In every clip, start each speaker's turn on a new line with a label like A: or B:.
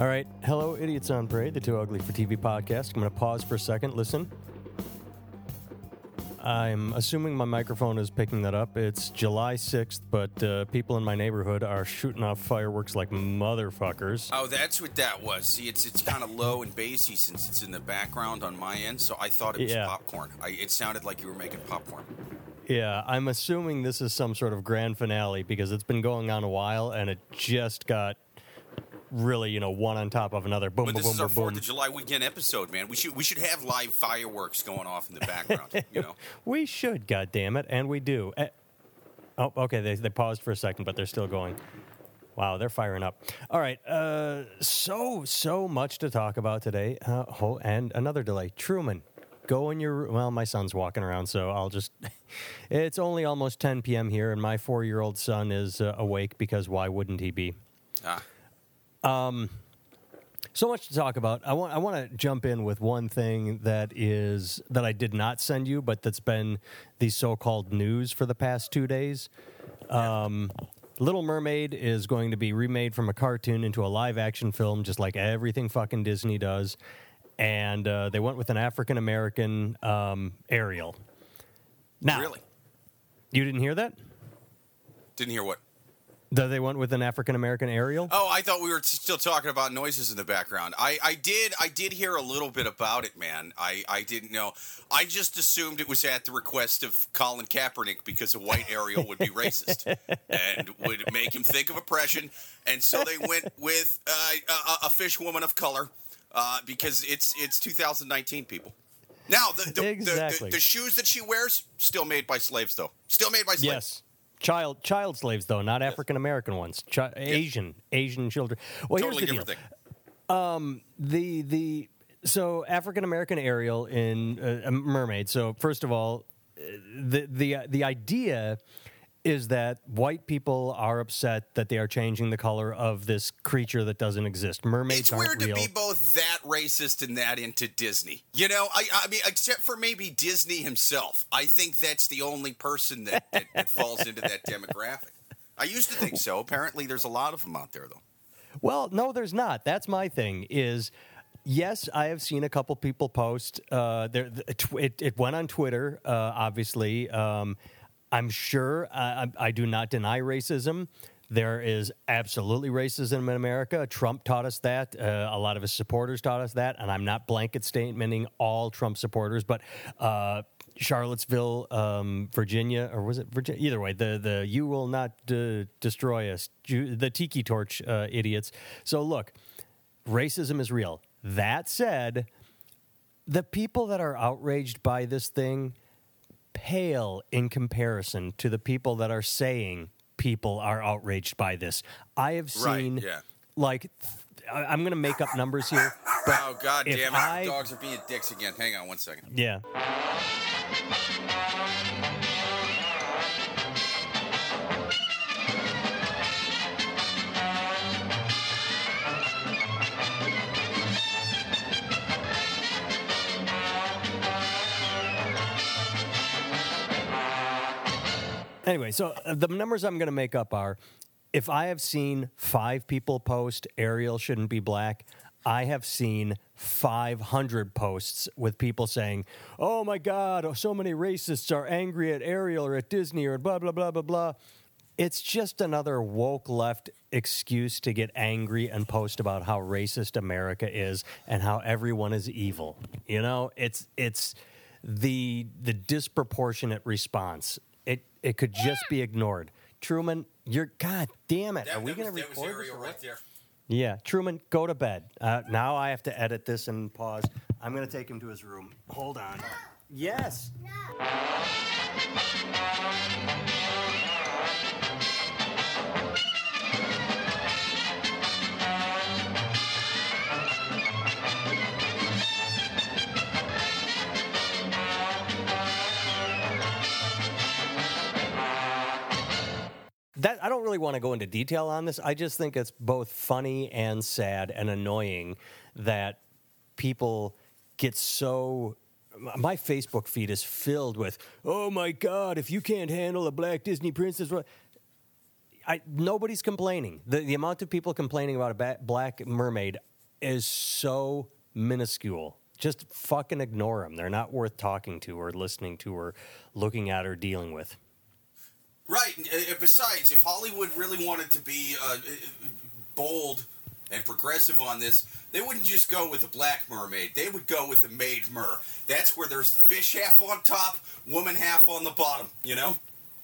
A: All right. Hello, Idiots on Parade, the Too Ugly for TV podcast. I'm going to pause for a second. Listen. I'm assuming my microphone is picking that up. It's July 6th, but uh, people in my neighborhood are shooting off fireworks like motherfuckers.
B: Oh, that's what that was. See, it's it's kind of low and bassy since it's in the background on my end, so I thought it was
A: Yeah.
B: popcorn. I, it sounded like you were making popcorn.
A: Yeah, I'm assuming this is some sort of grand finale because it's been going on a while and it just got really, you know, one on top of another. Boom,
B: But
A: boom,
B: this
A: boom,
B: is our
A: boom,
B: Fourth of July weekend episode, man. We should we should have live fireworks going off in the background. you know,
A: We should, God damn it, and we do. Eh, Oh, okay. They, they paused for a second, but they're still going. Wow, they're firing up. All right. Uh, so so much to talk about today. Uh, oh, and another delay. Truman, go in your. Well, my son's walking around, so I'll just. It's only almost 10 p.m. here, and my four-year-old son is uh, awake because why wouldn't he be?
B: ah,
A: So much to talk about. I want I want to jump in with one thing that is that I did not send you, but that's been the so-called news for the past two days. Um, Little Mermaid is going to be remade from a cartoon into a live-action film, just like everything fucking Disney does. And uh, they went with an African American um, Ariel. Now,
B: really?
A: you didn't hear that?
B: Didn't hear what?
A: That they went with an African American Ariel?
B: Oh, I thought we were still talking about noises in the background. I, I did I did hear a little bit about it, man. I, I didn't know. I just assumed it was at the request of Colin Kaepernick because a white Ariel would be racist and would make him think of oppression. And so they went with uh, a, a fish woman of color uh, because it's it's 2019 people. Now the the, the,
A: Exactly.
B: the the shoes that she wears still made by slaves though. Still made by slaves.
A: Yes. Child child slaves though, not African American ones. Chi- Asian Asian children. Well,
B: Totally
A: here's the
B: different
A: deal.
B: thing.
A: The the so African American Ariel in uh, a mermaid. So first of all, uh, the the the idea is that white people are upset that they are changing the color of this creature that doesn't exist. Mermaids
B: It's weird
A: real.
B: to be both that racist and that into Disney. You know, I, I mean, except for maybe Disney himself. I think that's the only person that, that, that falls into that demographic. I used to think so. Apparently, there's a lot of them out there, though.
A: Well, no, there's not. That's my thing. Is yes, I have seen a couple people post. Uh, there, it, it went on Twitter, uh, obviously. Um, I'm sure. I, I I do not deny racism. There is absolutely racism in America. Trump taught us that. Uh, a lot of his supporters taught us that. And I'm not blanket statementing all Trump supporters, but uh, Charlottesville, um, Virginia, or was it Virginia? Either way, the the you will not uh, destroy us, the tiki torch uh, idiots. So look, racism is real. That said, the people that are outraged by this thing pale in comparison to the people that are saying people are outraged by this. I have
B: Right,
A: seen
B: yeah.
A: like I'm going to make up numbers here,
B: Oh, God damn it.
A: I-
B: Dogs are being dicks again. Hang on one second.
A: yeah. Anyway, so uh, the numbers I'm going to make up are if I have seen five people post Ariel shouldn't be black, I have seen 500 posts with people saying, oh my God, oh, so many racists are angry at Ariel or at Disney or blah, blah, blah, blah, blah. It's just another woke left excuse to get angry and post about how racist America is and how everyone is evil. You know, it's it's the the disproportionate response. It it could just be ignored. Truman, you're god damn it. Are we going to record this?
B: Right there.
A: Yeah, Truman, go to bed. Uh, now I have to edit this and pause. I'm going to take him to his room. Hold on. Yes. That I don't really want to go into detail on this. I just think it's both funny and sad and annoying that people get so my Facebook feed is filled with, "Oh my god, if you can't handle a black Disney princess, what?" I, nobody's complaining. The, the amount of people complaining about a ba- black mermaid is so minuscule. Just fucking ignore them. They're not worth talking to or listening to or looking at or dealing with.
B: Right. And, uh, besides, if Hollywood really wanted to be uh, bold and progressive on this, they wouldn't just go with a black mermaid. They would go with a maid mer. That's where there's the fish half on top, woman half on the bottom, you know?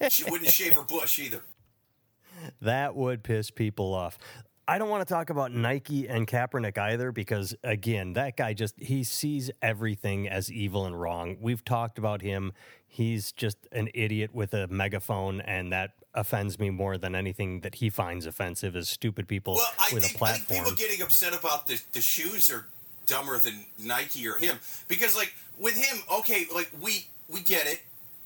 B: She wouldn't shave her bush either.
A: That would piss people off. I don't want to talk about Nike and Kaepernick either because, again, that guy just, he sees everything as evil and wrong. We've talked about him. He's just an idiot with a megaphone, and that offends me more than anything that he finds offensive is stupid people
B: well, I
A: with
B: think,
A: a platform.
B: I think people getting upset about the, the shoes are dumber than Nike or him because, like, with him, okay, like, we, we get it.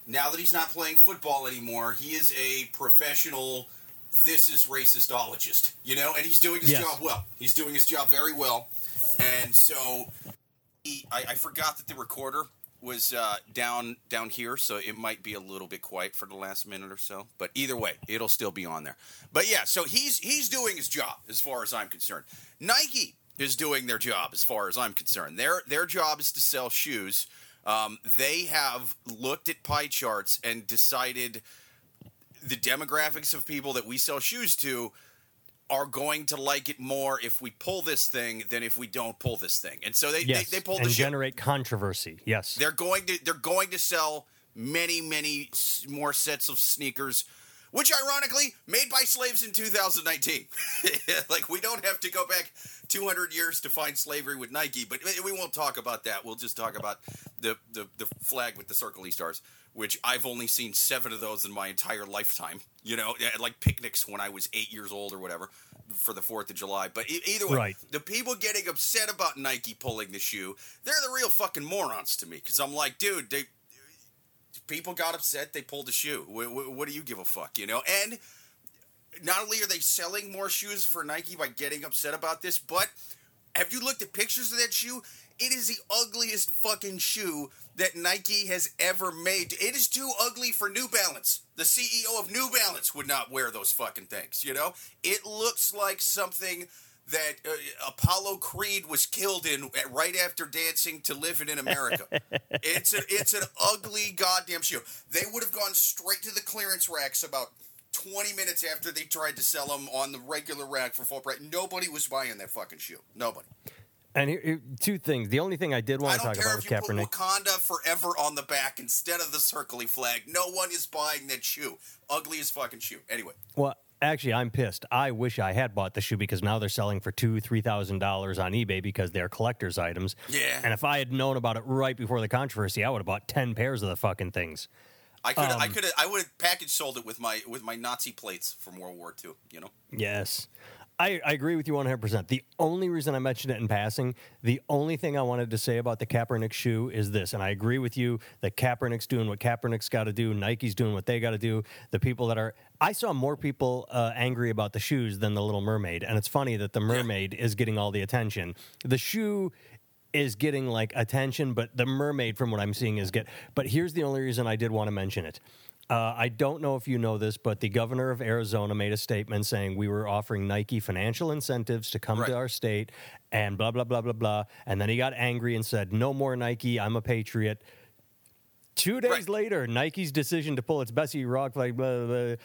B: Now that he's not playing football anymore, he is a professional – this is racistologist, you know, and he's doing his yes. job well. He's doing his job very well, and so he, I, I forgot that the recorder was uh, down down here, so it might be a little bit quiet for the last minute or so. But either way, it'll still be on there. But yeah, so he's he's doing his job as far as I'm concerned. Nike is doing their job as far as I'm concerned. Their their job is to sell shoes. Um, they have looked at pie charts and decided the demographics of people that we sell shoes to are going to like it more if we pull this thing than if we don't pull this thing. And so they
A: yes,
B: they, they pull
A: and
B: the
A: generate controversy. Yes,
B: they're going to they're going to sell many many more sets of sneakers. Which, ironically, made by slaves in 2019. like, we don't have to go back 200 years to find slavery with Nike, but we won't talk about that. We'll just talk about the, the, the flag with the circly stars which I've only seen seven of those in my entire lifetime. You know, like picnics when I was eight years old or whatever for the Fourth of July. But either way, right. the people getting upset about Nike pulling the shoe, they're the real fucking morons to me. Because I'm like, dude, they people got upset, they pulled the shoe. What, what, what do you give a fuck? You know, and not only are they selling more shoes for Nike by getting upset about this, but have you looked at pictures of that shoe? It is the ugliest fucking shoe that Nike has ever made. It is too ugly for New Balance. The CEO of New Balance would not wear those fucking things, you know? It looks like something that uh, Apollo Creed was killed in right after dancing to live in America. it's a, it's an ugly goddamn shoe. They would have gone straight to the clearance racks about 20 minutes after they tried to sell them on the regular rack for full price. Nobody was buying that fucking shoe. Nobody.
A: And here, here, two things. The only thing I did want to talk about was Kaepernick.
B: Put Wakanda forever on the back instead of the circly flag. No one is buying that shoe. Ugly as fucking shoe. Anyway.
A: Well, actually, I'm pissed. I wish I had bought the shoe because now they're selling for two, three thousand dollars on eBay because they're collector's items.
B: Yeah.
A: And if I had known about it right before the controversy, I would have bought ten pairs of the fucking things.
B: I could, um, I could, I would have package sold it with my with my Nazi plates from World War II. You know.
A: Yes. I, I, agree with you 100%. The only reason I mentioned it in passing, the only thing I wanted to say about the Kaepernick shoe is this, and I agree with you that Kaepernick's doing what Kaepernick's got to do, Nike's doing what they got to do. The people that are, I saw more people uh, angry about the shoes than the Little Mermaid, and it's funny that the Mermaid is getting all the attention. The shoe is getting like attention, but the Mermaid, from what I'm seeing, is get. But here's the only reason I did want to mention it. Uh, I don't know if you know this, but the governor of Arizona made a statement saying we were offering Nike financial incentives to come right. to our state and blah, blah, blah, blah, blah. And then he got angry and said, no more Nike, I'm a patriot. Two days right. later, Nike's decision to pull its Betsy Ross flag, blah, blah, blah,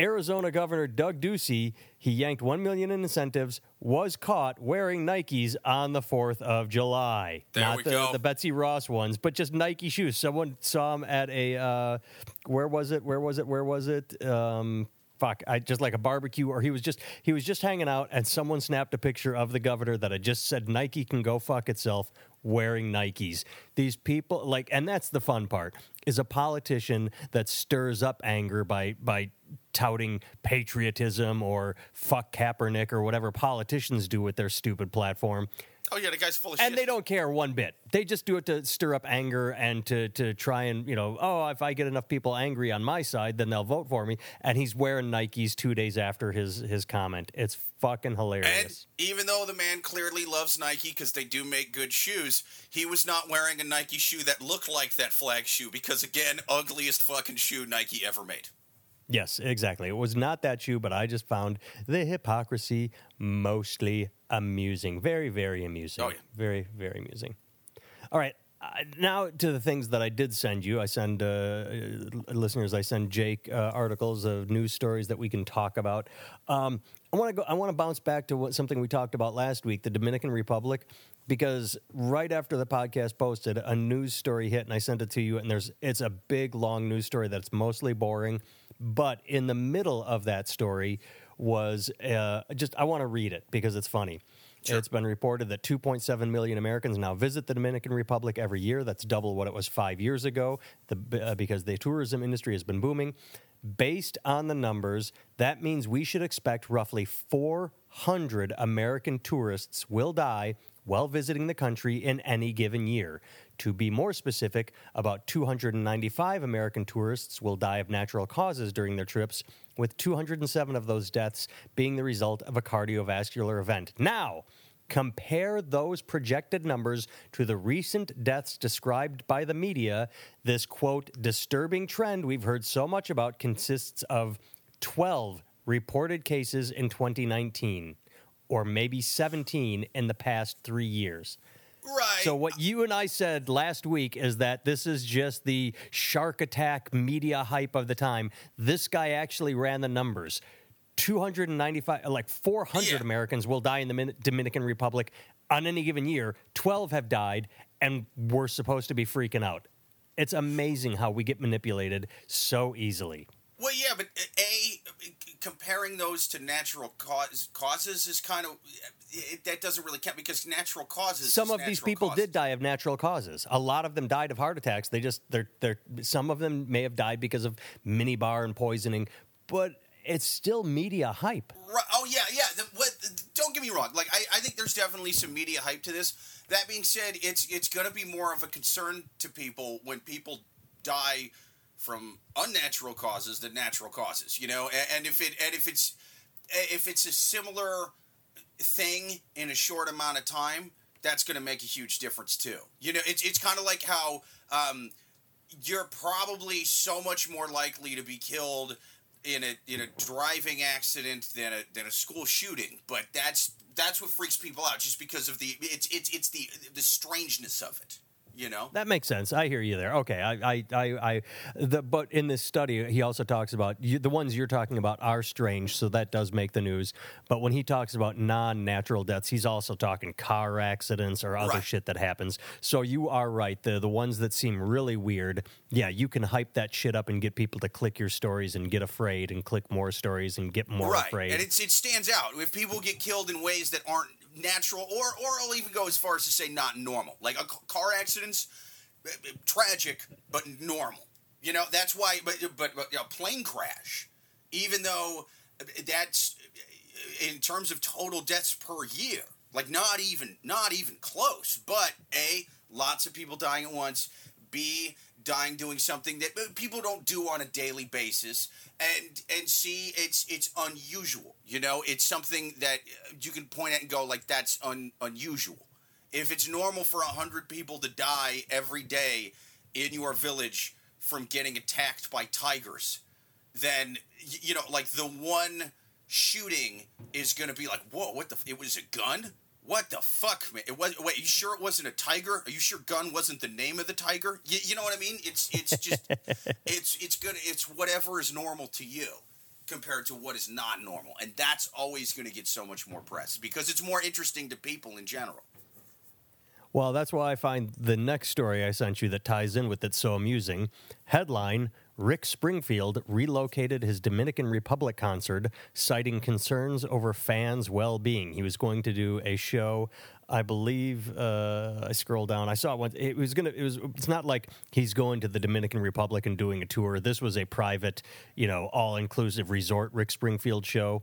A: Arizona Governor Doug Ducey, he yanked one million in incentives, was caught wearing Nikes on the Fourth of July.
B: There
A: Not
B: the, go.
A: the Betsy Ross ones, but just Nike shoes. Someone saw him at a uh, where was it? Where was it? Where was it? Um, fuck, I just like a barbecue, or he was just he was just hanging out, and someone snapped a picture of the governor that had just said Nike can go fuck itself wearing Nikes. These people like, and that's the fun part is a politician that stirs up anger by by touting patriotism or fuck Kaepernick or whatever politicians do with their stupid platform.
B: Oh yeah, the guy's full of
A: and
B: shit.
A: And they don't care one bit. They just do it to stir up anger and to to try and you know, oh, if I get enough people angry on my side, then they'll vote for me. And he's wearing Nikes two days after his his comment. It's fucking hilarious.
B: And even though the man clearly loves Nike because they do make good shoes, he was not wearing a Nike shoe that looked like that flag shoe because again, ugliest fucking shoe Nike ever made.
A: Yes, exactly. It was not that shoe, but I just found the hypocrisy mostly amusing. Very, very amusing.
B: Oh, yeah.
A: Very, very amusing. All right. Uh, now to the things that I did send you. I send uh, uh, listeners. I send Jake uh, articles of news stories that we can talk about. Um, I want to go. I want to bounce back to what, something we talked about last week: the Dominican Republic, because right after the podcast posted, a news story hit, and I sent it to you. And there's it's a big, long news story that's mostly boring, but in the middle of that story was uh, just I want to read it because it's funny.
B: Sure.
A: It's been reported that 2.7 million Americans now visit the Dominican Republic every year. That's double what it was five years ago the, uh, because the tourism industry has been booming. Based on the numbers, that means we should expect roughly 400 American tourists will die while visiting the country in any given year. To be more specific, about 295 American tourists will die of natural causes during their trips, with 207 of those deaths being the result of a cardiovascular event. Now, compare those projected numbers to the recent deaths described by the media. This quote, disturbing trend we've heard so much about consists of 12 reported cases in 2019, or maybe 17 in the past three years.
B: Right.
A: So what you and I said last week is that this is just the shark attack media hype of the time. This guy actually ran the numbers. 295 like 400
B: Yeah.
A: Americans will die in the Dominican Republic on any given year. 12 have died and we're supposed to be freaking out. It's amazing how we get manipulated so easily.
B: Well, yeah, but comparing those to natural cause, causes is kind of it, that doesn't really count because natural causes.
A: some of these people
B: causes.
A: did die of natural causes. A lot of them died of heart attacks. They just they're they're some of them may have died because of minibar and poisoning, but it's still media hype.
B: Right. Oh yeah, yeah. The, what, don't get me wrong. Like I, I think there's definitely some media hype to this. That being said, it's it's going to be more of a concern to people when people die from unnatural causes than natural causes. You know, and, and if it and if it's if it's a similar thing in a short amount of time, that's going to make a huge difference too. You know, it's it's kind of like how. Um, you're probably so much more likely to be killed in a in a driving accident than a than a school shooting. But that's that's what freaks people out, just because of the it's it's it's the the strangeness of it. You know.
A: That makes sense. I hear you there. Okay, I, I, I, I the, but in this study, he also talks about you, the ones you're talking about are strange, so that does make the news. But when he talks about non-natural deaths, he's also talking car accidents or other
B: Right.
A: shit that happens. So you are right. The the ones that seem really weird, yeah, you can hype that shit up and get people to click your stories and get afraid and click more stories and get more
B: right,
A: afraid.
B: and it's it stands out if people get killed in ways that aren't natural, or or I'll even go as far as to say not normal, like a car accidents, uh, uh, tragic but normal. You know that's why, but but, but a plane crash, even though that's uh, in terms of total deaths per year, like not even not even close. But a lots of people dying at once. B dying doing something that people don't do on a daily basis. And and C it's it's unusual you know? It's something that uh, you can point at and go like that's un, unusual. If it's normal for 100 people to die every day in your village from getting attacked by tigers then you know like the one shooting is going to be like whoa what the it was a gun what the fuck man? It was wait you sure it wasn't a tiger? Are you sure gun wasn't the name of the tiger? You, you know what i mean? It's it's just it's it's gonna it's whatever is normal to you compared to what is not normal. And that's always going to get so much more press because it's more interesting to people in general.
A: Well, that's why I find the next story I sent you that ties in with it so amusing. Headline Rick Springfield relocated his Dominican Republic concert, citing concerns over fans' well being. He was going to do a show. I believe uh, I scroll down. I saw it once. It was gonna. It was. It's not like he's going to the Dominican Republic and doing a tour. This was a private, you know, all-inclusive resort Rick Springfield show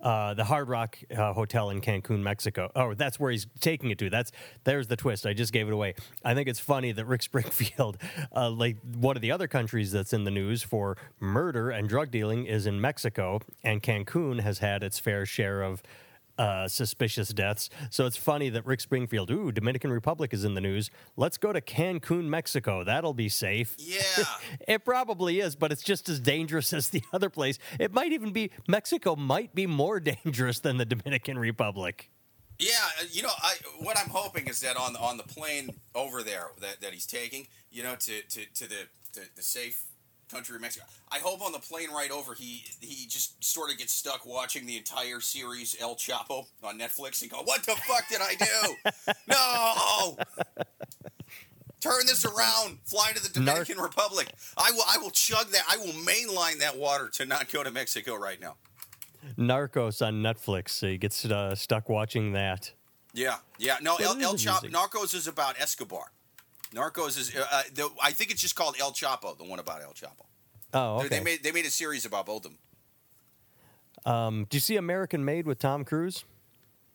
A: uh, the Hard Rock uh, Hotel in Cancun, Mexico. Oh, that's where he's taking it to. That's there's the twist. I just gave it away. I think it's funny that Rick Springfield, uh, like one of the other countries that's in the news for murder and drug dealing, is in Mexico, and Cancun has had its fair share of uh, suspicious deaths. So it's funny that Rick Springfield, ooh, Dominican Republic is in the news. Let's go to Cancun, Mexico. That'll be safe.
B: Yeah.
A: it probably is, but it's just as dangerous as the other place. It might even be Mexico might be more dangerous than the Dominican Republic.
B: Yeah, uh, you know, I, what I'm hoping is that on on the plane over there that, that he's taking, you know, to, to, to the to the safe country of Mexico. I hope on the plane right over he he just sort of gets stuck watching the entire series El Chapo on Netflix and go, "What the fuck did I do? no!" Turn this around. Fly to the Dominican Republic. I will. I will chug that. I will mainline that water to not go to Mexico right now.
A: Narcos on Netflix. So he gets uh, stuck watching that.
B: Yeah, yeah. No, El, El Chapo. Narcos is about Escobar. Narcos is. Uh, uh, the, I think it's just called El Chapo. The one about El Chapo.
A: Oh, okay.
B: They made they made a series about both of them.
A: Um, do you see American Made with Tom Cruise?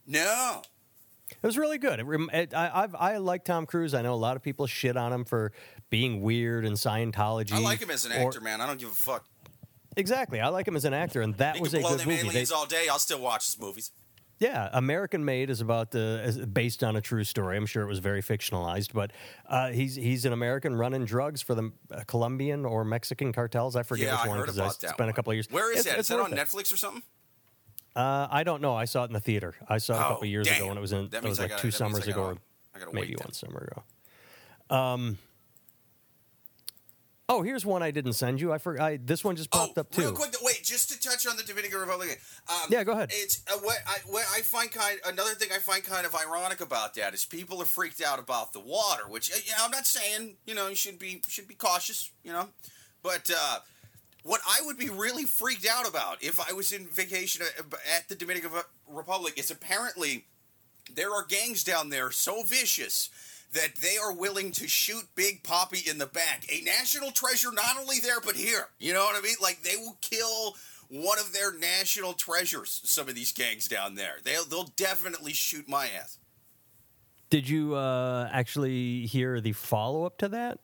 B: No.
A: It was really good. It, it, I, I've, I like Tom Cruise. I know a lot of people shit on him for being weird and Scientology. I
B: like him as an actor, or, man. I don't give a fuck.
A: Exactly, I like him as an actor, and that
B: he
A: was
B: a
A: good
B: them
A: movie.
B: Aliens they, all day. I'll still watch his movies.
A: Yeah, American Made is about the is based on a true story. I'm sure it was very fictionalized, but uh, he's he's an American running drugs for the uh, Colombian or Mexican cartels. I forget
B: yeah,
A: which one
B: because
A: it's been a couple of years.
B: Where is
A: it's,
B: that?
A: It's
B: is that on
A: it.
B: Netflix or something?
A: Uh, I don't know. I saw it in the theater. I saw it a
B: oh,
A: couple of years
B: damn.
A: ago when it was in.
B: That
A: it was like
B: gotta,
A: two summers
B: gotta,
A: ago, maybe one summer ago. Um, Oh, here's one I didn't send you. I forgot. This one just popped
B: oh,
A: up too.
B: Real quick, wait, just to touch on the Dominican Republic. Um,
A: yeah, go ahead.
B: It's uh, what I what I find kind. Another thing I find kind of ironic about that is people are freaked out about the water. Which uh, I'm not saying you know you should be should be cautious. You know, but. Uh, what I would be really freaked out about if I was in vacation at the Dominican Republic is apparently there are gangs down there so vicious that they are willing to shoot Big Papi in the back. A national treasure, not only there, but here. You know what I mean? Like, they will kill one of their national treasures, some of these gangs down there. They'll, they'll definitely shoot my ass.
A: Did you uh, actually hear the follow up to that?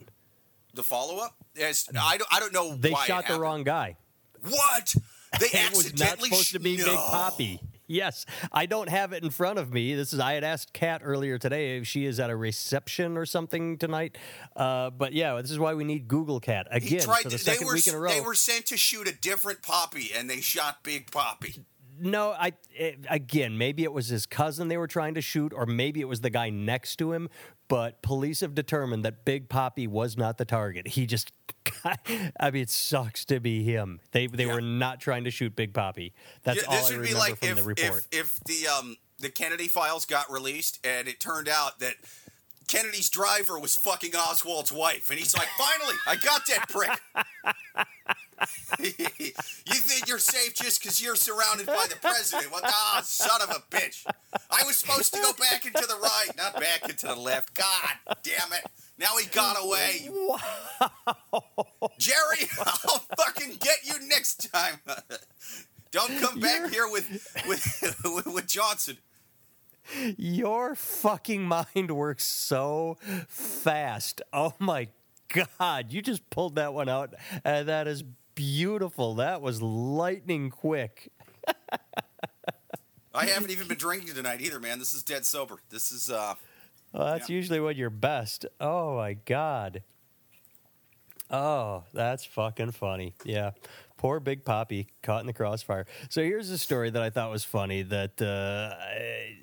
B: The follow up? Yes, I don't, I don't know.
A: Why they shot the wrong guy.
B: What? They
A: it was not supposed to be
B: no.
A: Big Papi. Yes, I don't have it in front of me. This is I had asked Kat earlier today if she is at a reception or something tonight. Uh, but yeah, this is why we need Google Cat again for the second
B: were,
A: week in a row.
B: They were sent to shoot a different Papi, and they shot Big Papi
A: No, I it, again maybe it was his cousin they were trying to shoot, or maybe it was the guy next to him. But police have determined that Big Papi was not the target. He just I mean, it sucks to be him. They they yeah. were not trying to shoot Big Papi. That's
B: yeah,
A: all I remember
B: like
A: from
B: if,
A: the report.
B: If, if the um the Kennedy files got released and it turned out that Kennedy's driver was fucking Oswald's wife, and he's like, "Finally, I got that prick." you think you're safe just because you're surrounded by the president? What? Ah, oh, son of a bitch! I was supposed to go back into the right, not back into the left. God damn it! Now he got away.
A: Wow.
B: Jerry, I'll fucking get you next time. Don't come back you're... here with, with with Johnson.
A: Your fucking mind works so fast. Oh my god, you just pulled that one out, and that is beautiful. That was lightning quick.
B: I haven't even been drinking tonight either, man. This is dead sober. This is uh
A: well, that's yeah. usually when you're best. Oh my god. Oh, that's fucking funny. Yeah. Poor Big Papi caught in the crossfire. So here's a story that I thought was funny that uh, I,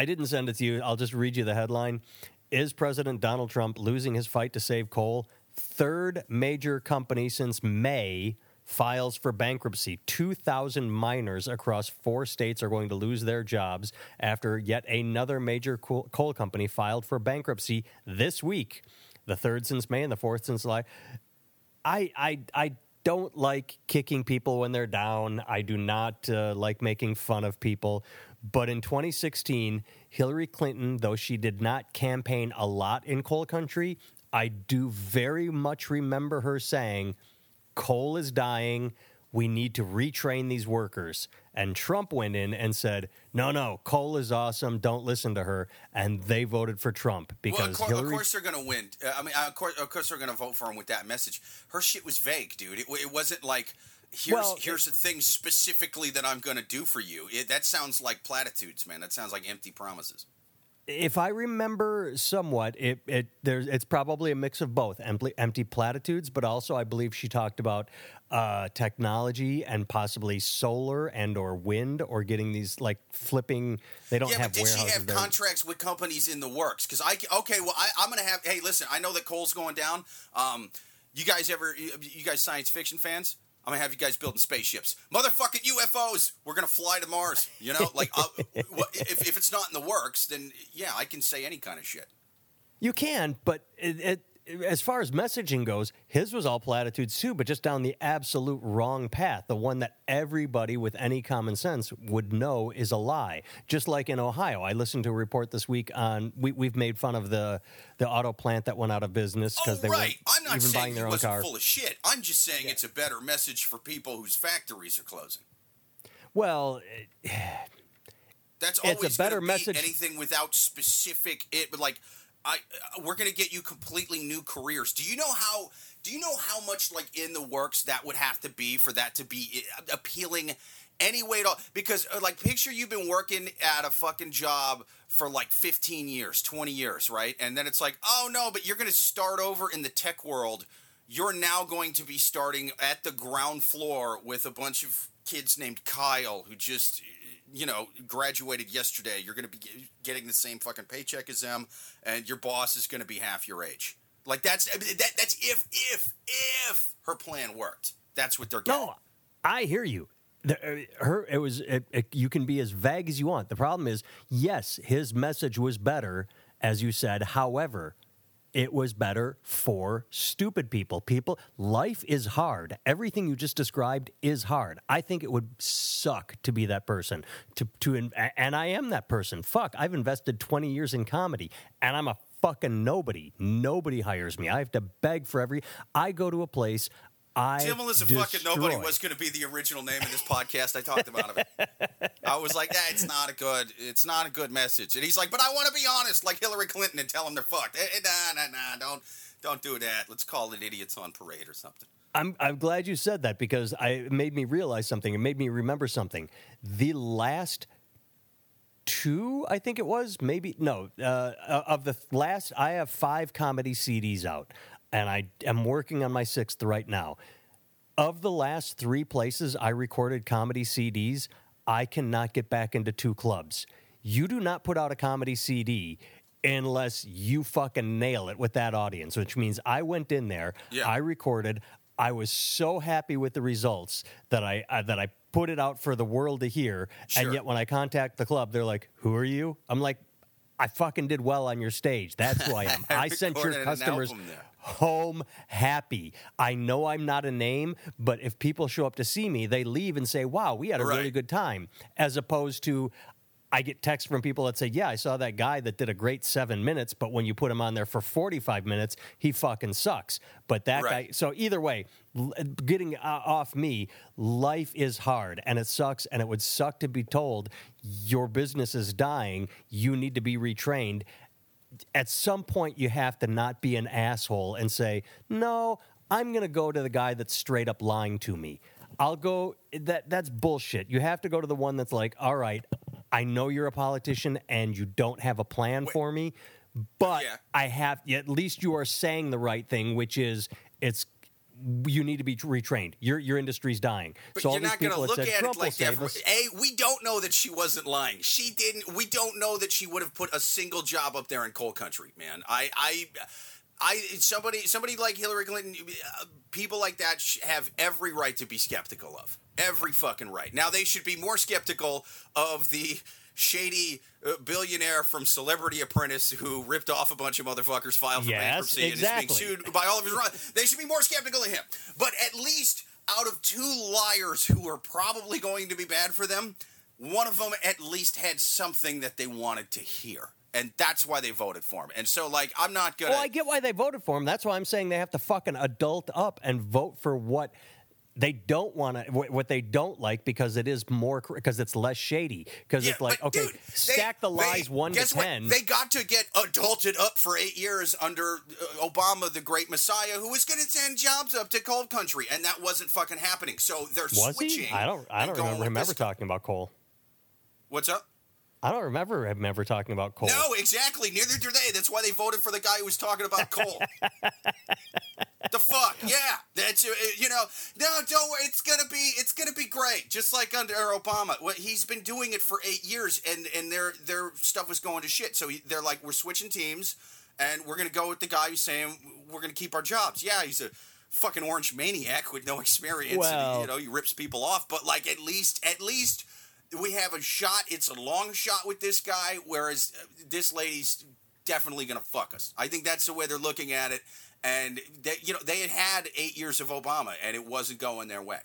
A: I didn't send it to you. I'll just read you the headline. Is President Donald Trump losing his fight to save coal? Third major company since May files for bankruptcy. 2,000 miners across four states are going to lose their jobs after yet another major coal company filed for bankruptcy this week. The third since May and the fourth since July. I, I, I don't like kicking people when they're down. I do not uh, like making fun of people. But in 2016, Hillary Clinton, though she did not campaign a lot in coal country, I do very much remember her saying, coal is dying. we need to retrain these workers. And Trump went in and said, no, no, coal is awesome. Don't listen to her. And they voted for Trump because
B: well, of, course,
A: Hillary.
B: Of course they're going to win. Uh, I mean, of course, of course they're going to vote for him with that message. Her shit was vague, dude. It, it wasn't like. Here's
A: Well,
B: here's the thing specifically that I'm going to do for you. It, that sounds like platitudes, man. That sounds like empty promises.
A: If I remember somewhat, it, it there's it's probably a mix of both empty, empty platitudes, but also I believe she talked about uh, technology and possibly solar and or wind or getting these like flipping. They don't
B: yeah,
A: have
B: but did she have
A: there.
B: contracts with companies in the works? Because I okay, well, I, I'm going to have. Hey, listen, I know that coal's going down. Um, you guys ever? You guys science fiction fans? I'm gonna have you guys building spaceships, motherfucking UFOs. We're gonna fly to Mars. You know, like uh, if if it's not in the works, then yeah, I can say any kind of shit.
A: You can, but it, it, as far as messaging goes, his was all platitudes too, but just down the absolute wrong path. The one that everybody with any common sense would know is a lie. Just like in Ohio, I listened to a report this week on we, we've made fun of the the auto plant that went out of business because
B: Oh,
A: they
B: right.
A: weren't
B: I'm not
A: even
B: saying
A: buying
B: he
A: their own car.
B: full of shit. I'm just saying it's a better message for people whose factories are closing.
A: Well, eh,
B: That's always
A: It's a better
B: be
A: message-
B: Anything without specific it, but like I, uh, we're gonna get you completely new careers. Do you know how? Do you know how much like in the works that would have to be for that to be uh, appealing? Any way at all? Because uh, like, picture you've been working at a fucking job for like 15 years, 20 years, right? And then it's like, oh no, but you're gonna start over in the tech world. You're now going to be starting at the ground floor with a bunch of kids named Kyle who just you know, graduated yesterday, you're going to be getting the same fucking paycheck as them, and your boss is going to be half your age. Like that's I mean, that, that's if if if her plan worked. That's what they're getting.
A: No, I hear you. The, uh, her, it was. It, it, you can be as vague as you want. The problem is, yes, his message was better, as you said. However, it was better for stupid people. People, life is hard. Everything you just described is hard. I think it would suck to be that person. To to, and I am that person. Fuck, I've invested twenty years in comedy, and I'm a fucking nobody. Nobody hires me. I have to beg for every. I go to a place. I
B: Timel is a fucking nobody was going to be the original name of this podcast. I talked about it. I was like, "Yeah, it's not a good, it's not a good message." And he's like, "But I want to be honest, like Hillary Clinton, and tell them they're fucked." Eh, eh, Nah, nah, nah, don't, don't do that. Let's call it idiots on parade or something.
A: I'm I'm glad you said that because I it made me realize something. It made me remember something. The last two, I think it was, maybe no, uh, of the last. I have five comedy CDs out, and I am working on my sixth right now. Of the last three places I recorded comedy CDs, I cannot get back into two clubs. You do not put out a comedy CD unless you fucking nail it with that audience, which means I went in there,
B: Yeah.
A: I recorded, I was so happy with the results that I uh, that I put it out for the world to hear,
B: Sure.
A: and yet when I contact the club, they're like, "Who are you?" I'm like, "I fucking did well on your stage. That's who I am.
B: I
A: I sent your customers." Home happy. I know I'm not a name, but if people show up to see me, they leave and say, "Wow, we had a really good time." As opposed to I get texts from people that say, "Yeah, I saw that guy that did a great 7 minutes, but when you put him on there for 45 minutes, he fucking sucks." But that
B: Right.
A: guy so either way, getting uh, off me, life is hard and it sucks and it would suck to be told your business is dying, you need to be retrained at some point you have to not be an asshole and say, "No, I'm going to go to the guy that's straight up lying to me." I'll go that that's bullshit. You have to go to the one that's like, "All right, I know you're a politician and you don't have a plan for me, but
B: Yeah.
A: I have at least you are saying the right thing, which is it's you need to be retrained. Your your industry's dying.
B: But
A: so all
B: you're
A: these
B: not going to look
A: said
B: at
A: Trump
B: it like that. From, a, we don't know that she wasn't lying. She didn't. We don't know that she would have put a single job up there in coal country, man. I, I, I. Somebody, somebody like Hillary Clinton, uh, people like that have every right to be skeptical of. Every fucking right. Now they should be more skeptical of the shady uh, billionaire from Celebrity Apprentice who ripped off a bunch of motherfuckers, filed for
A: Yes,
B: bankruptcy,
A: exactly.
B: and is being sued by all of his. run- They should be more skeptical of him. But at least out of two liars who are probably going to be bad for them, one of them at least had something that they wanted to hear. And that's why they voted for him. And so, like, I'm not gonna.
A: Well, I get why they voted for him. That's why I'm saying they have to fucking adult up and vote for what they don't want to. What they don't like because it is more because it's less shady because
B: Yeah,
A: it's like okay,
B: dude, they-
A: stack the lies
B: they-
A: one to
B: what?
A: ten.
B: They got to get adulted up for eight years under uh, Obama, the great messiah, who was going to send jobs up to cold country, and that wasn't fucking happening. So they're
A: was
B: switching.
A: he? I don't. I don't remember him ever
B: guy.
A: talking about coal.
B: What's up?
A: I don't remember him ever talking about coal.
B: No, exactly. Neither do they. That's why they voted for the guy who was talking about coal. the fuck? Yeah, that's uh, you know. No, don't worry. It's gonna be it's gonna be great. Just like under Obama, well, he's been doing it for eight years, and and their their stuff was going to shit. So he, they're like, we're switching teams, and we're gonna go with the guy who's saying we're gonna keep our jobs. Yeah, he's a fucking orange maniac with no experience. and,
A: Well-
B: you know, he rips people off. But like, at least at least we have a shot. It's a long shot with this guy, whereas uh, this lady's definitely going to fuck us. I think that's the way they're looking at it. And they, you know, they had had eight years of Obama, and it wasn't going their way.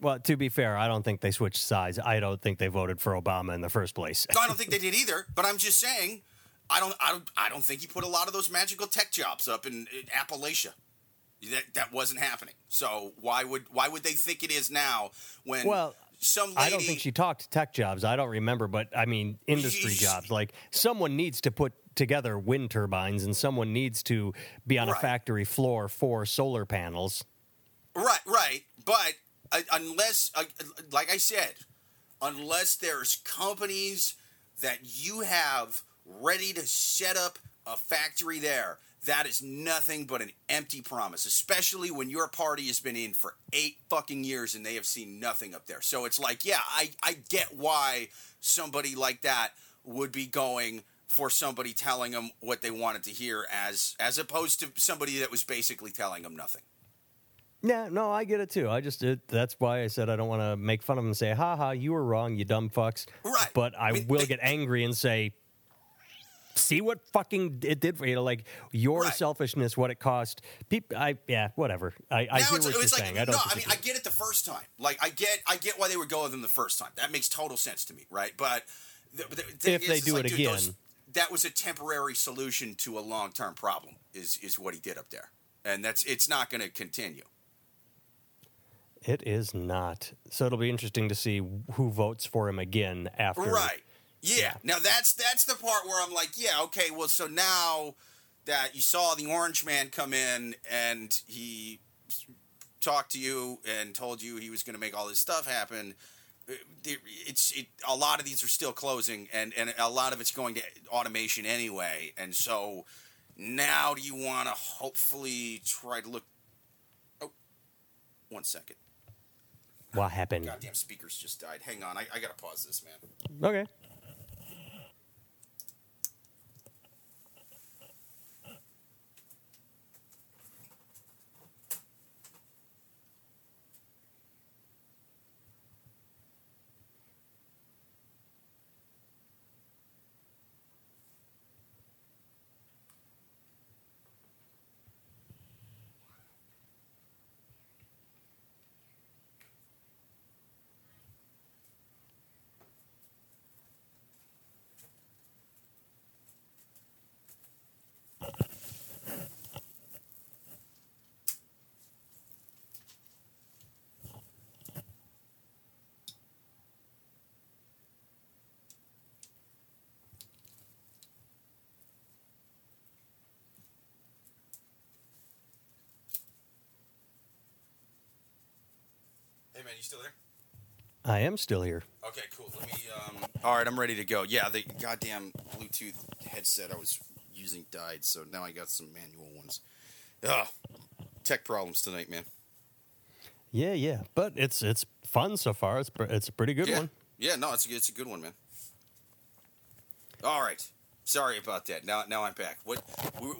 A: Well, to be fair, I don't think they switched sides. I don't think they voted for Obama in the first place.
B: No, I don't think they did either. But I'm just saying, I don't, I don't, I don't think he put a lot of those magical tech jobs up in, in Appalachia. That that wasn't happening. So why would why would they think it is now when
A: Well,
B: some lady?
A: I don't think she talked tech jobs. I don't remember, but I mean industry jobs. Like someone needs to put together wind turbines, and someone needs to be on a factory floor for solar panels.
B: Right, right. But uh, unless, uh, like I said, unless there's companies that you have ready to set up a factory there, that is nothing but an empty promise, especially when your party has been in for eight fucking years and they have seen nothing up there. So it's like, yeah, I, I get why somebody like that would be going for somebody telling them what they wanted to hear as as opposed to somebody that was basically telling them nothing.
A: Yeah, no, I get it too. I just it, that's why I said I don't want to make fun of them and say, "Ha ha, you were wrong, you dumb fucks."
B: Right.
A: But I,
B: I mean,
A: will
B: they-
A: get angry and say, "See what fucking it did for you." know, Like your
B: Right.
A: selfishness, what it cost. People, I yeah, whatever. I, I hear
B: it's,
A: what you're
B: like
A: saying. I don't.
B: no, I mean. I get it the first time. Like I get I get why they would go with them the first time. That makes total sense to me, right? But the, the
A: If
B: is,
A: they do
B: like,
A: it
B: dude, those-
A: again.
B: that was a temporary solution to a long term problem. Is is what he did up there, and that's it's not going to continue.
A: It is not. So it'll be interesting to see who votes for him again after.
B: Right. Yeah.
A: Yeah.
B: Now that's that's the part where I'm like, yeah, okay, well, so now that you saw the orange man come in and he talked to you and told you he was going to make all this stuff happen, uh, it- it's it, a lot of these are still closing and and a lot of it's going to automation anyway, and so now do you want to hopefully try to look? Oh, one second.
A: What happened?
B: Goddamn speakers just died. Hang on, I, I gotta pause this, man.
A: Okay.
B: Man, you still there?
A: I am still here.
B: Okay, cool. Let me. Um, all right, I'm ready to go. Yeah, the goddamn Bluetooth headset I was using died, so now I got some manual ones. Ugh, tech problems tonight, man.
A: Yeah, yeah, but it's it's fun so far. It's it's a pretty good
B: yeah,
A: one.
B: yeah. No, it's a, it's a good one, man. All right. Sorry about that. Now now I'm back. What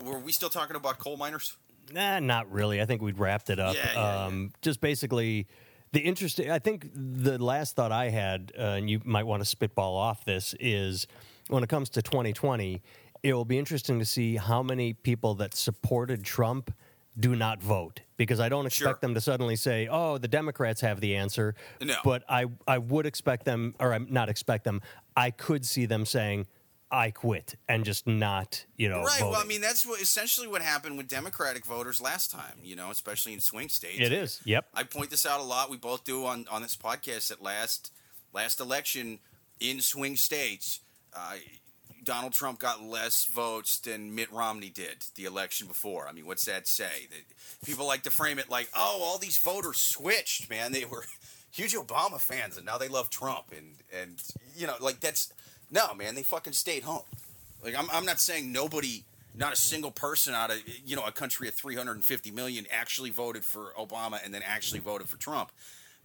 B: were, we still talking about coal miners?
A: Nah, not really. I think we'd wrapped it up.
B: Yeah, yeah,
A: um, Just basically, the interesting. I think the last thought I had, uh, and you might want to spitball off this, is when it comes to 2020, it will be interesting to see how many people that supported Trump do not vote because I don't expect
B: Sure.
A: them to suddenly say, "Oh, the Democrats have the answer."
B: No.
A: But I I would expect them, or I'm not expect them. I could see them saying, I quit and just not, you know,
B: Right. Well, I mean, that's what, essentially what happened with Democratic voters last time. You know, especially in swing states.
A: it is. Yep.
B: I point this out a lot. We both do on, on this podcast that last last election in swing states, uh, Donald Trump got less votes than Mitt Romney did the election before. I mean, what's that say? That people like to frame it like, oh, all these voters switched, man. They were huge Obama fans and now they love Trump, and and you know, like that's no, man. They fucking stayed home. Like I'm, I'm not saying nobody. Not a single person out of you know a country of 350 million actually voted for Obama and then actually voted for Trump.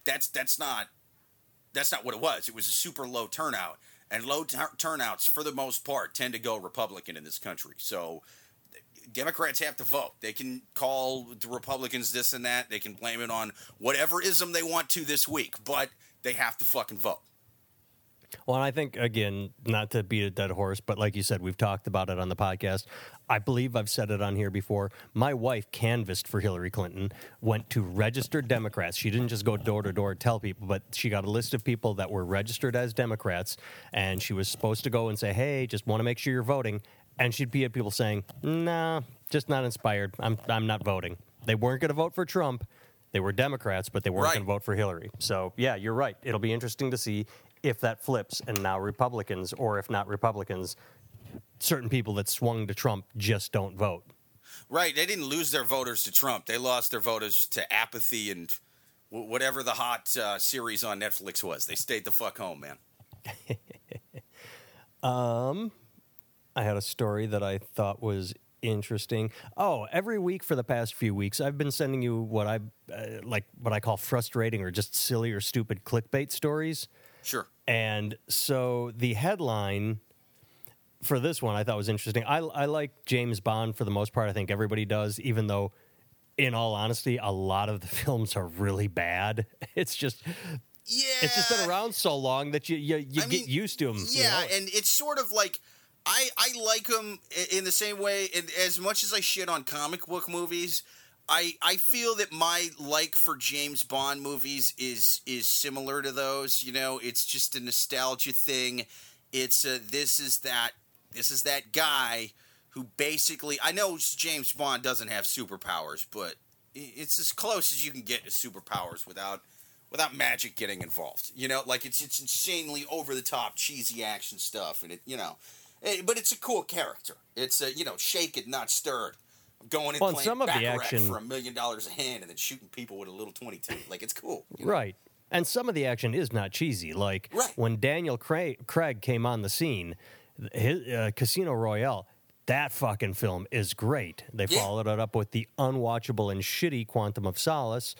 B: That's that's not that's not what it was. It was a super low turnout, and low tur- turnouts for the most part tend to go Republican in this country. So Democrats have to vote. They can call the Republicans this and that. They can blame it on whatever ism they want to this week, but they have to fucking vote.
A: Well, I think again, not to beat a dead horse, but like you said, we've talked about it on the podcast. I believe I've said it on here before. My wife canvassed for Hillary Clinton, went to registered Democrats. She didn't just go door to door tell people, but she got a list of people that were registered as Democrats, and she was supposed to go and say, "Hey, just want to make sure you're voting." And she'd be at people saying, "Nah, just not inspired. I'm I'm not voting." They weren't going to vote for Trump. They were Democrats, but they weren't
B: Right.
A: going to vote for Hillary. So, yeah, you're right. It'll be interesting to see if that flips and now Republicans, or if not Republicans, certain people that swung to Trump just don't vote.
B: Right. They didn't lose their voters to Trump. They lost their voters to apathy and w- whatever the hot uh, series on Netflix was. They stayed the fuck home, man.
A: um, I had a story that I thought was interesting. Oh, every week for the past few weeks, I've been sending you what I uh, like, what I call frustrating or just silly or stupid clickbait stories.
B: Sure.
A: And so the headline for this one I thought was interesting. I, I like James Bond for the most part. I think everybody does, even though, in all honesty, a lot of the films are really bad. It's just
B: Yeah.
A: it's just been around so long that you you, you get
B: mean,
A: used to them.
B: Yeah, and it's sort of like I I like them in the same way. And as much as I shit on comic book movies, I I feel that my like for James Bond movies is is similar to those. You know, it's just a nostalgia thing. It's a this is that this is that guy who basically I know James Bond doesn't have superpowers, but it's as close as you can get to superpowers without without magic getting involved. You know, like it's it's insanely over the top, cheesy action stuff, and it you know, eh, but it's a cool character. It's a you know, shake it, not stirred. Going and
A: Well,
B: playing
A: some of the action-
B: for a million dollars a hand, and then shooting people with a little twenty two. Like it's cool, you know?
A: Right. And some of the action is not cheesy. Like
B: Right.
A: when Daniel Craig, Craig came on the scene, his, uh, Casino Royale, that fucking film is great. They
B: Yeah.
A: followed it up with the unwatchable and shitty Quantum of Solace.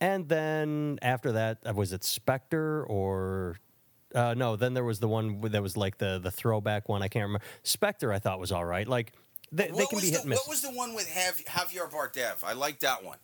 A: And then after that, uh, was it Spectre or. Uh, no, then there was the one that was like the the throwback one. I can't remember. Spectre, I thought was all right. Like they, they
B: What
A: can
B: was
A: be
B: the,
A: hit and miss.
B: What was the one with Javier Bardem? I like that one.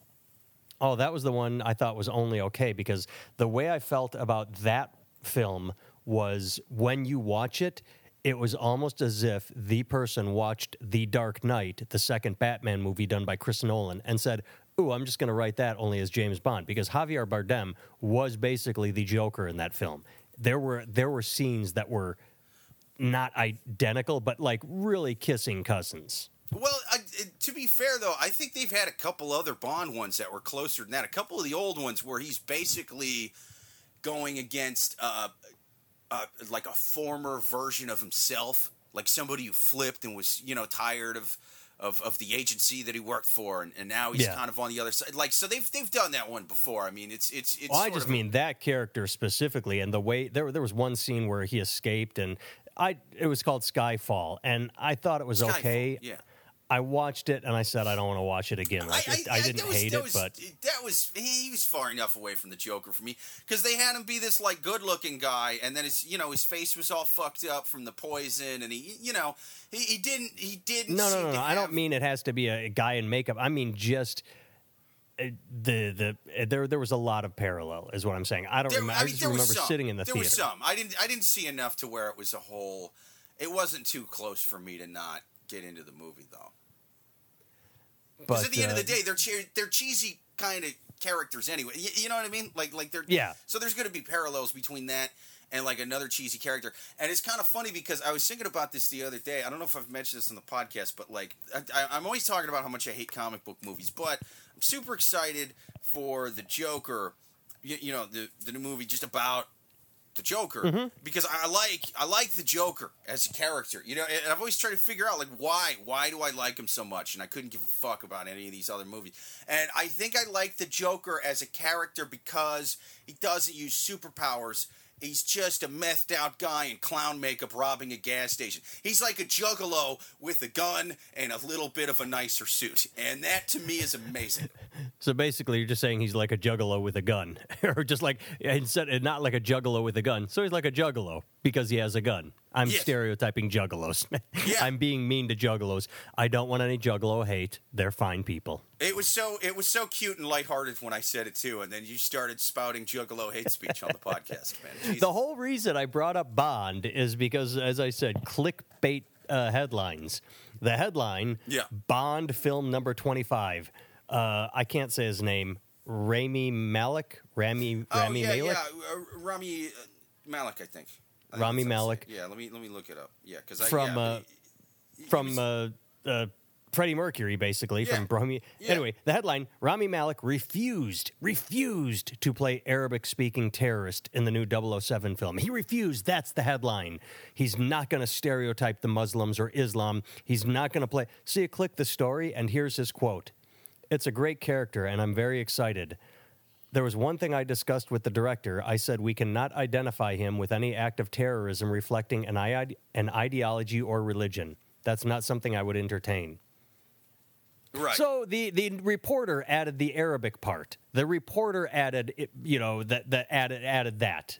A: Oh, that was the one I thought was only okay because the way I felt about that film was when you watch it, it was almost as if the person watched The Dark Knight, the second Batman movie done by Chris Nolan, and said, Ooh, I'm just going to write that only as James Bond because Javier Bardem was basically the Joker in that film. There were there were scenes that were not identical, but like really kissing cousins.
B: Well, I, to be fair though, I think they've had a couple other Bond ones that were closer than that. A couple of the old ones where he's basically going against uh, uh, like a former version of himself, like somebody who flipped and was you know tired of. Of, of the agency that he worked for, and, and now he's
A: Yeah.
B: kind of on the other side. Like, so they've they've done that one before. I mean, it's it's it's.
A: Well, I just
B: of-
A: mean that character specifically, and the way there there was one scene where he escaped, and I it was called Skyfall, and I thought it was
B: Skyfall,
A: okay.
B: yeah.
A: I watched it and I said I don't want to watch it again. Like it, I, didn't
B: was-
A: hate it,
B: was-
A: but
B: that was he was far enough away from the Joker for me because they had him be this like good-looking guy, and then his you know his face was all fucked up from the poison, and he you know he, he didn't he didn't.
A: no, no, no, no. I don't mean it has to be a guy in makeup. I mean just. Uh, The the uh, there there was a lot of parallel is what I'm saying. I don't
B: There,
A: remember.
B: I
A: I, just
B: there was
A: remember
B: some.
A: sitting in the
B: there
A: theater.
B: was some. I didn't I didn't see enough to where it was a whole. It wasn't too close for me to not get into the movie though. Because
A: But
B: at the end of
A: uh,
B: the day, they're che- they're cheesy kind of characters anyway. You, you know what I mean? Like like they're
A: Yeah.
B: So there's going to be parallels between that and like another cheesy character. And it's kind of funny because I was thinking about this the other day. I don't know if I've mentioned this in the podcast, but like I, I'm always talking about how much I hate comic book movies, but I'm super excited for the Joker. You, you know the the new movie just about the Joker
A: Mm-hmm.
B: because I like I like the Joker as a character. You know, and I've always tried to figure out like why why do I like him so much, and I couldn't give a fuck about any of these other movies. And I think I like the Joker as a character because he doesn't use superpowers. He's just a methed out guy in clown makeup robbing a gas station. He's like a juggalo with a gun and a little bit of a nicer suit. And that to me is amazing.
A: So basically, you're just saying he's like a juggalo with a gun, or just like instead, not like a juggalo with a gun. So he's like a juggalo because he has a gun. I'm
B: Yes.
A: stereotyping juggalos.
B: Yeah.
A: I'm being mean to juggalos. I don't want any juggalo hate. They're fine people.
B: It was so it was so cute and lighthearted when I said it too, and then you started spouting juggalo hate speech on the podcast, man. Jesus.
A: The whole reason I brought up Bond is because, as I said, clickbait uh, headlines. The headline:
B: Yeah.
A: Bond film number twenty-five. Uh, I can't say his name. Rami Malek. Rami
B: oh
A: Rami
B: yeah,
A: Malek.
B: yeah, uh, Rami uh, Malik, I think. I
A: Rami
B: that's how it's
A: Malek.
B: Yeah, let me let me look it up. Yeah, because
A: From,
B: yeah,
A: uh,
B: he- he
A: from
B: was-
A: uh, uh, Freddie Mercury, basically
B: Yeah.
A: from Bohemian.
B: Yeah.
A: Anyway, the headline: Rami Malek refused refused to play Arabic-speaking terrorist in the new 007 film. He refused. That's the headline. He's not going to stereotype the Muslims or Islam. He's not going to play. See, click the story, and here's his quote. It's a great character, and I'm very excited. There was one thing I discussed with the director. I said we cannot identify him with any act of terrorism reflecting an, ide- an ideology or religion. That's not something I would entertain.
B: right.
A: So the, the reporter added the Arabic part. The reporter added, you know, that that added added that.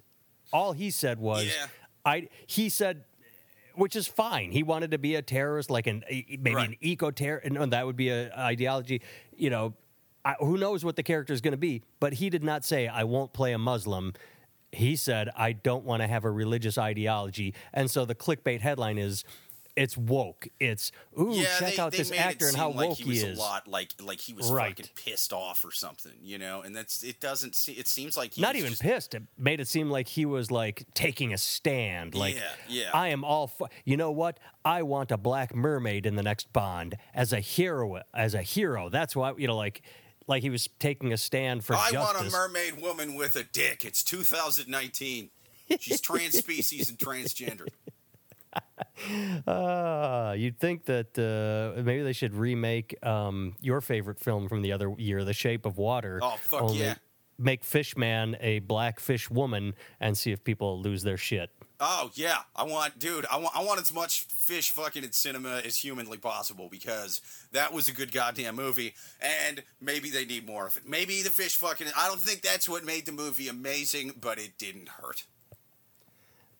A: All he said was,
B: Yeah.
A: I. He said, which is fine. He wanted to be a terrorist, like an maybe
B: Right.
A: an eco terror. No, that would be an ideology. You know, I, who knows what the character is going to be? But he did not say, "I won't play a Muslim." He said, "I don't want to have a religious ideology." And so the clickbait headline is. It's woke. It's ooh,
B: yeah,
A: check
B: they,
A: out
B: they
A: this actor and how
B: like
A: woke
B: he was
A: is.
B: a lot like like he was
A: Right.
B: fucking pissed off or something, you know. And that's it. Doesn't see. It seems like he
A: not even
B: just-
A: pissed. It made it seem like he was like taking a stand. Like,
B: Yeah, yeah.
A: I am all. Fu- you know what? I want a black mermaid in the next Bond as a hero. As a hero. That's why you know, like, like he was taking a stand for
B: I
A: justice.
B: want a mermaid woman with a dick. It's 2019. She's trans species and transgender.
A: Uh, you'd think that uh, maybe they should remake um, your favorite film from the other year, The Shape of Water.
B: Oh, fuck
A: only
B: yeah.
A: Make Fishman a black fish woman and see if people lose their shit.
B: Oh yeah, I want, dude. I want, I want as much fish fucking in cinema as humanly possible because that was a good goddamn movie, and maybe they need more of it. Maybe the fish fucking. I don't think that's what made the movie amazing, but it didn't hurt.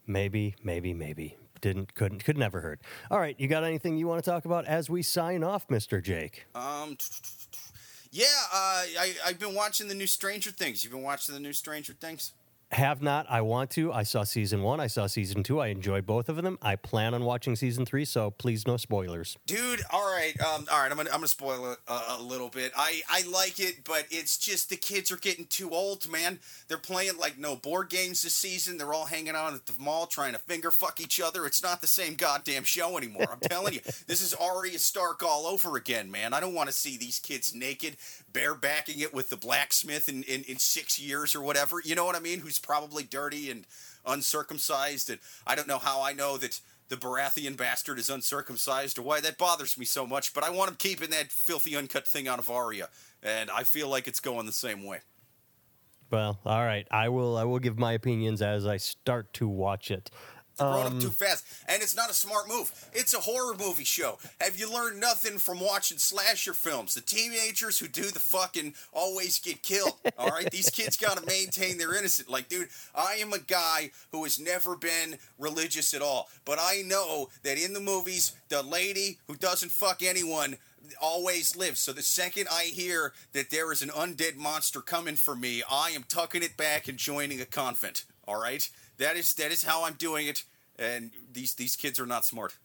A: Maybe, maybe, maybe. Didn't, couldn't, could never hurt. All right, you got anything you want to talk about as we sign off, Mr. Jake?
B: Um, yeah, uh, I I've been watching the new Stranger Things. You've been watching the new Stranger Things.
A: Have not. I want to. I saw season one. I saw season two. I enjoyed both of them. I plan on watching season three, so please no spoilers.
B: Dude, all right, um, all right. I'm gonna, I'm gonna spoil it a, a little bit. I, I like it, but it's just the kids are getting too old, man. They're playing like no board games this season. They're all hanging out at the mall trying to finger fuck each other. It's not the same goddamn show anymore. I'm telling you, this is Arya Stark all over again, man. I don't want to see these kids naked, barebacking it with the blacksmith in, in, in six years or whatever. You know what I mean? Who's probably dirty and uncircumcised, and I don't know how I know that the Baratheon bastard is uncircumcised or why that bothers me so much, but I want him keeping that filthy uncut thing out of Arya, and I feel like it's going the same way.
A: Well, all right. I will. I will give my opinions as I start to watch it.
B: Growing up um, too fast, and it's not a smart move. It's a horror movie show. Have you learned nothing from watching slasher films? The teenagers who do the fucking always get killed. All right, these kids got to maintain their innocence. Like, dude, I am a guy who has never been religious at all, but I know that in the movies, the lady who doesn't fuck anyone always lives. So the second I hear that there is an undead monster coming for me, I am tucking it back and joining a convent. All right, that is that is how I'm doing it. And these these kids are not smart.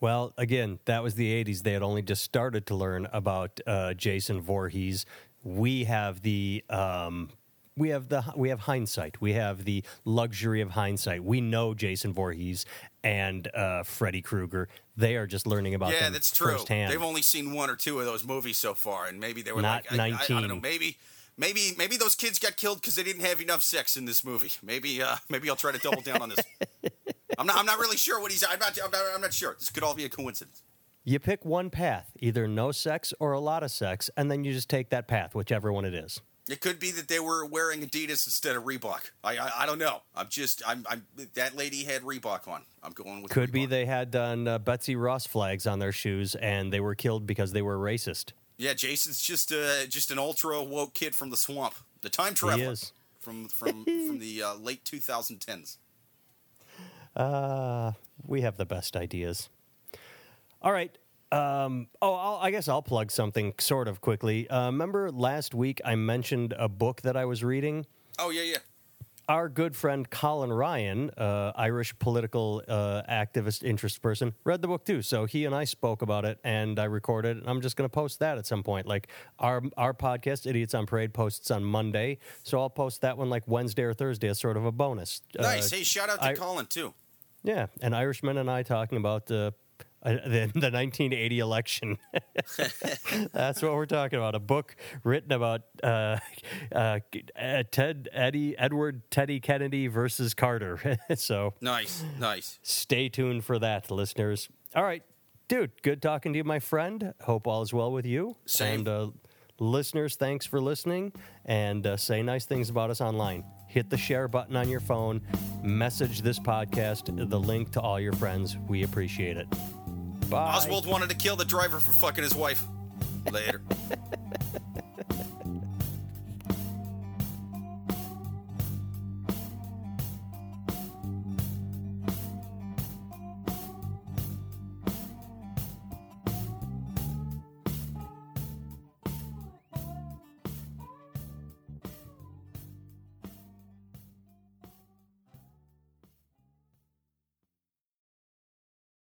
A: Well, again, that was the '80s. They had only just started to learn about uh, Jason Voorhees. We have the um, we have the we have hindsight. We have the luxury of hindsight. We know Jason Voorhees and uh, Freddy Krueger. They are just learning about
B: yeah,
A: them
B: that's true.
A: firsthand.
B: They've only seen one or two of those movies so far, and maybe they were
A: Not
B: like, I- I, I,
A: 19.
B: don't know, maybe. Maybe maybe those kids got killed because they didn't have enough sex in this movie. Maybe uh, maybe I'll try to double down on this. I'm not I'm not really sure what he's. I'm not I'm not, I'm not sure. This could all be a coincidence.
A: you pick one path, either no sex or a lot of sex, and then you just take that path, whichever one it is.
B: It could be that they were wearing Adidas instead of Reebok. I I, I don't know. I'm just I'm, I'm that lady had Reebok on. I'm going with
A: Could be they had done uh, Betsy Ross flags on their shoes and they were killed because they were racist.
B: Yeah, Jason's just uh, just an ultra woke kid from the swamp. The time traveler
A: is.
B: from from from the uh, late 2010s.
A: Uh, we have the best ideas. All right. Um, oh, I'll, I guess I'll plug something sort of quickly. Uh, remember last week I mentioned a book that I was reading?
B: Oh yeah, yeah.
A: Our good friend Colin Ryan, uh, Irish political uh, activist interest person, read the book too. So he and I spoke about it, and I recorded. And I'm just going to post that at some point. Like our our podcast, Idiots on Parade, posts on Monday, so I'll post that one like Wednesday or Thursday as sort of a bonus.
B: Nice.
A: Uh,
B: hey, shout out to
A: I-
B: Colin too.
A: yeah, an Irishman and I talking about the uh, the, the 1980 election. That's what we're talking about. A book written about uh, uh, uh, Ted Eddie Edward Teddy Kennedy versus Carter. so
B: Nice, nice.
A: stay tuned for that, listeners. All right, dude. Good talking to you, my friend. Hope all is well with you.
B: Same.
A: And uh, listeners, thanks for listening and uh, say nice things about us online. Hit the share button on your phone. Message this podcast, the link to all your friends. We appreciate it. Bye.
B: Oswald wanted to kill the driver for fucking his wife. Later.